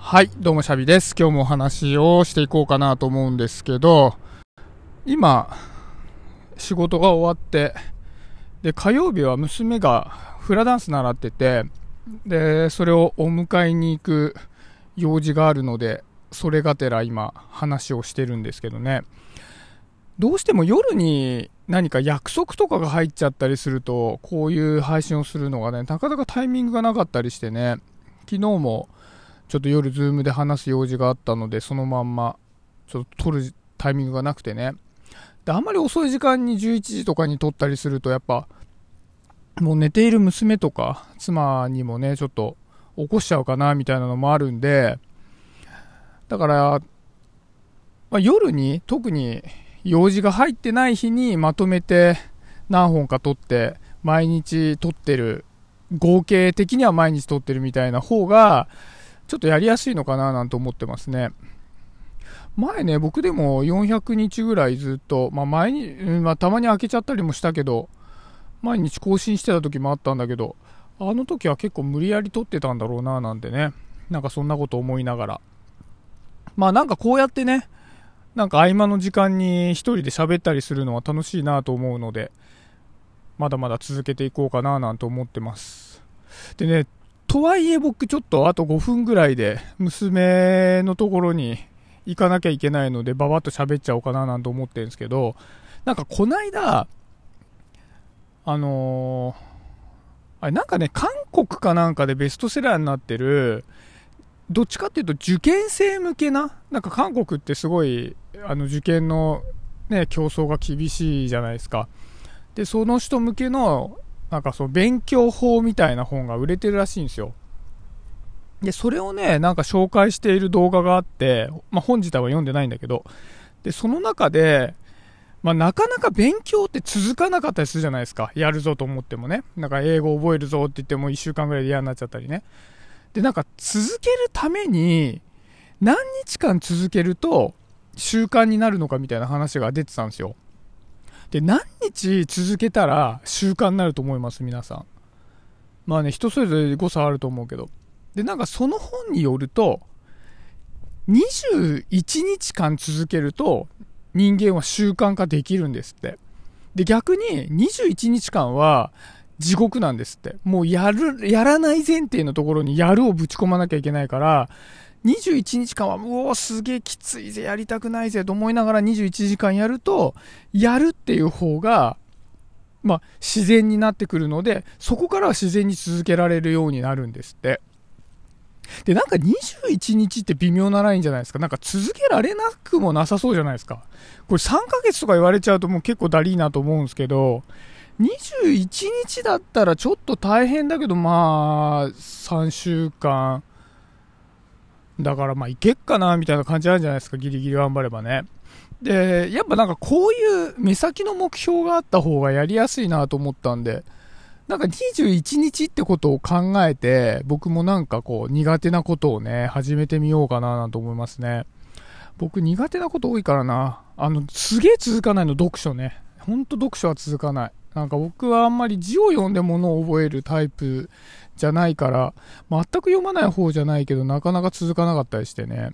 はい、どうもシャビです。今日もお話をしていこうかなと思うんですけど、今、仕事が終わって、で、火曜日は娘がフラダンス習ってて、で、それをお迎えに行く用事があるので、それがてら今話をしてるんですけどね。どうしても夜に何か約束とかが入っちゃったりすると、こういう配信をするのがね、なかなかタイミングがなかったりしてね、昨日もちょっと夜ズームで話す用事があったので、そのまんま、ちょっと撮るタイミングがなくてね。で、あんまり遅い時間に11時とかに撮ったりすると、やっぱ、もう寝ている娘とか、妻にもね、ちょっと起こしちゃうかな、みたいなのもあるんで、だから、まあ、夜に特に用事が入ってない日にまとめて何本か撮って、毎日撮ってる、合計的には毎日撮ってるみたいな方が、ちょっとやりやすいのかななんて思ってますね。前ね、僕でも400日ぐらいずっと、まあ前に、まあたまに開けちゃったりもしたけど、毎日更新してた時もあったんだけど、あの時は結構無理やり撮ってたんだろうななんてね、なんかそんなこと思いながら。まあなんかこうやってね、なんか合間の時間に一人で喋ったりするのは楽しいなと思うので、まだまだ続けていこうかななんて思ってます。でね、とはいえ僕ちょっとあと5分ぐらいで娘のところに行かなきゃいけないのでババッと喋っちゃおうかななんて思ってるんですけど、なんかこないだ、あのーあれなんかね、韓国かなんかでベストセラーになってる、どっちかっていうと受験生向けな、なんか韓国ってすごい、あの受験のね、競争が厳しいじゃないですか。で、その人向けの、なんかその勉強法みたいな本が売れてるらしいんですよ。で、それをね、なんか紹介している動画があって、まあ本自体は読んでないんだけど、で、その中で、まあなかなか勉強って続かなかったりするじゃないですか。やるぞと思ってもね。なんか英語覚えるぞって言っても1週間ぐらいで嫌になっちゃったりね。で、なんか続けるために、何日間続けると習慣になるのかみたいな話が出てたんですよ。で、何日続けたら習慣になると思います皆さん。まあね、人それぞれ誤差あると思うけど。で、なんかその本によると、21日間続けると人間は習慣化できるんですって。で、逆に21日間は地獄なんですって。もうやる、やらない前提のところにやるをぶち込まなきゃいけないから、21日間は、うおすげえきついぜ、やりたくないぜと思いながら21時間やると、やるっていう方が、まあ、自然になってくるので、そこからは自然に続けられるようになるんですって。で、なんか21日って微妙なラインじゃないですか。なんか続けられなくもなさそうじゃないですか。これ3ヶ月とか言われちゃうともう結構だりーなと思うんですけど、21日だったらちょっと大変だけど、まあ、3週間。だからまあいけっかなみたいな感じなんじゃないですか。ギリギリ頑張ればね。で、やっぱなんかこういう目先の目標があった方がやりやすいなと思ったんで、なんか21日ってことを考えて、僕もなんかこう苦手なことをね、始めてみようかななんて思いますね。僕苦手なこと多いからな。あの、すげえ続かないの、読書ね。ほんと読書は続かない。なんか僕はあんまり字を読んでものを覚えるタイプじゃないから、全く読まない方じゃないけど、なかなか続かなかったりしてね。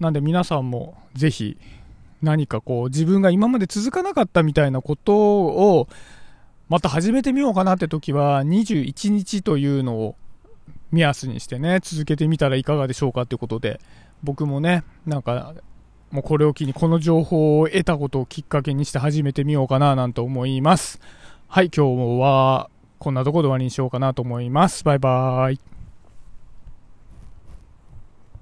なんで皆さんもぜひ何かこう自分が今まで続かなかったみたいなことをまた始めてみようかなって時は21日というのを目安にしてね、続けてみたらいかがでしょうかってことで、僕もね、なんか、もうこれを機にこの情報を得たことをきっかけにして始めてみようかななんて思います。はい、今日はこんなところで終わりにしようかなと思います。バイバーイ。